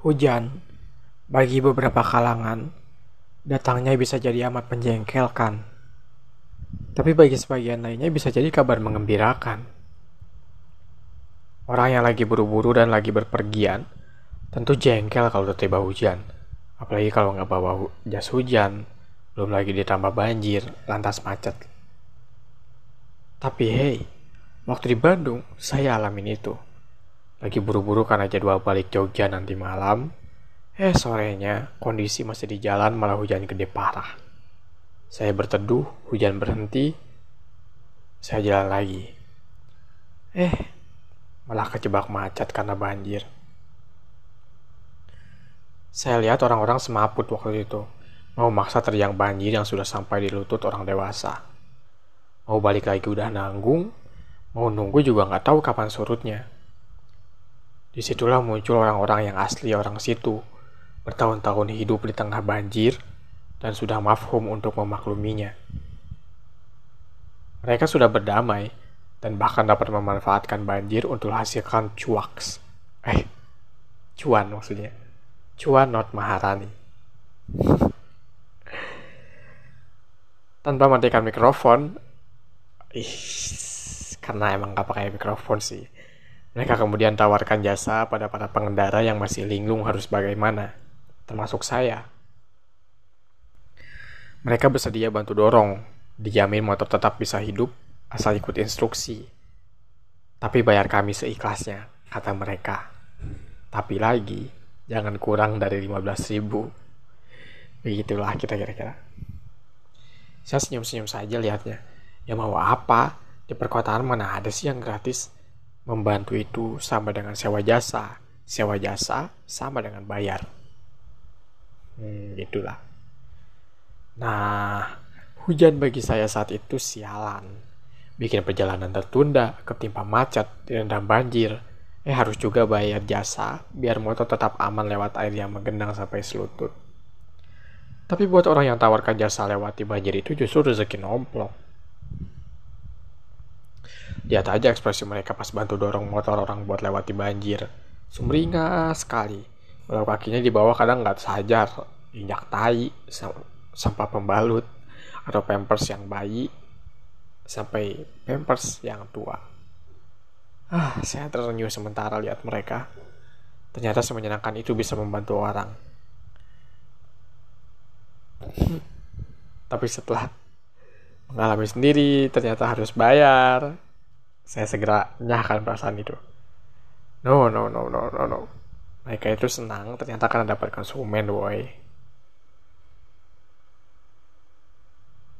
Hujan, bagi beberapa kalangan, datangnya bisa jadi amat menjengkelkan. Tapi bagi sebagian lainnya bisa jadi kabar mengembirakan. Orang yang lagi buru-buru dan lagi berpergian, tentu jengkel kalau tiba hujan. Apalagi kalau nggak bawa jas hujan, belum lagi ditambah banjir, lantas macet. Tapi hey, waktu di Bandung, saya alamin itu. Lagi buru-buru karena jadwal balik Jogja nanti malam. Eh sorenya, kondisi masih di jalan malah hujan gede parah. Saya berteduh, hujan berhenti. Saya jalan lagi. Eh, malah kejebak macet karena banjir. Saya lihat orang-orang semaput waktu itu. Mau maksa terjang banjir yang sudah sampai di lutut orang dewasa. Mau balik lagi udah nanggung, mau nunggu juga nggak tahu kapan surutnya. Di situlah muncul orang-orang yang asli orang situ, bertahun-tahun hidup di tengah banjir, dan sudah mafhum untuk memakluminya. Mereka sudah berdamai, dan bahkan dapat memanfaatkan banjir untuk hasilkan cuaks. Eh, cuan maksudnya. Cuan not Maharani. Tanpa matikan mikrofon, ih, karena emang gak pakai mikrofon sih mereka kemudian tawarkan jasa pada para pengendara yang masih linglung harus bagaimana, termasuk saya. Mereka bersedia bantu dorong, dijamin motor tetap bisa hidup asal ikut instruksi. Tapi bayar kami seikhlasnya, kata mereka. Tapi lagi, jangan kurang dari 15 ribu. Begitulah kita kira-kira. Saya senyum-senyum saja lihatnya. Ya mau apa? Di perkotaan mana ada sih yang gratis? Membantu itu sama dengan sewa jasa. Sewa jasa sama dengan bayar. Hmm, itulah. Nah, hujan bagi saya saat itu sialan. Bikin perjalanan tertunda, ketimpa macet, direndam banjir. Eh harus juga bayar jasa, biar motor tetap aman lewat air yang menggenang sampai selutut. Tapi buat orang yang tawarkan jasa lewati banjir itu justru rezeki nomplok. Lihat aja ekspresi mereka pas bantu dorong motor orang buat lewati banjir. Sumringah sekali. Walau kakinya di bawah kadang nggak sajar, injak tai, sampah pembalut, atau pampers yang bayi, sampai pampers yang tua. Ah, saya tersenyum sementara lihat mereka. Ternyata semenyenangkan itu bisa membantu orang. Tapi setelah mengalami sendiri, ternyata harus bayar saya segera nyahkan perasaan itu. No, no, no, no, no, no. Mereka itu senang ternyata karena dapat konsumen, boy.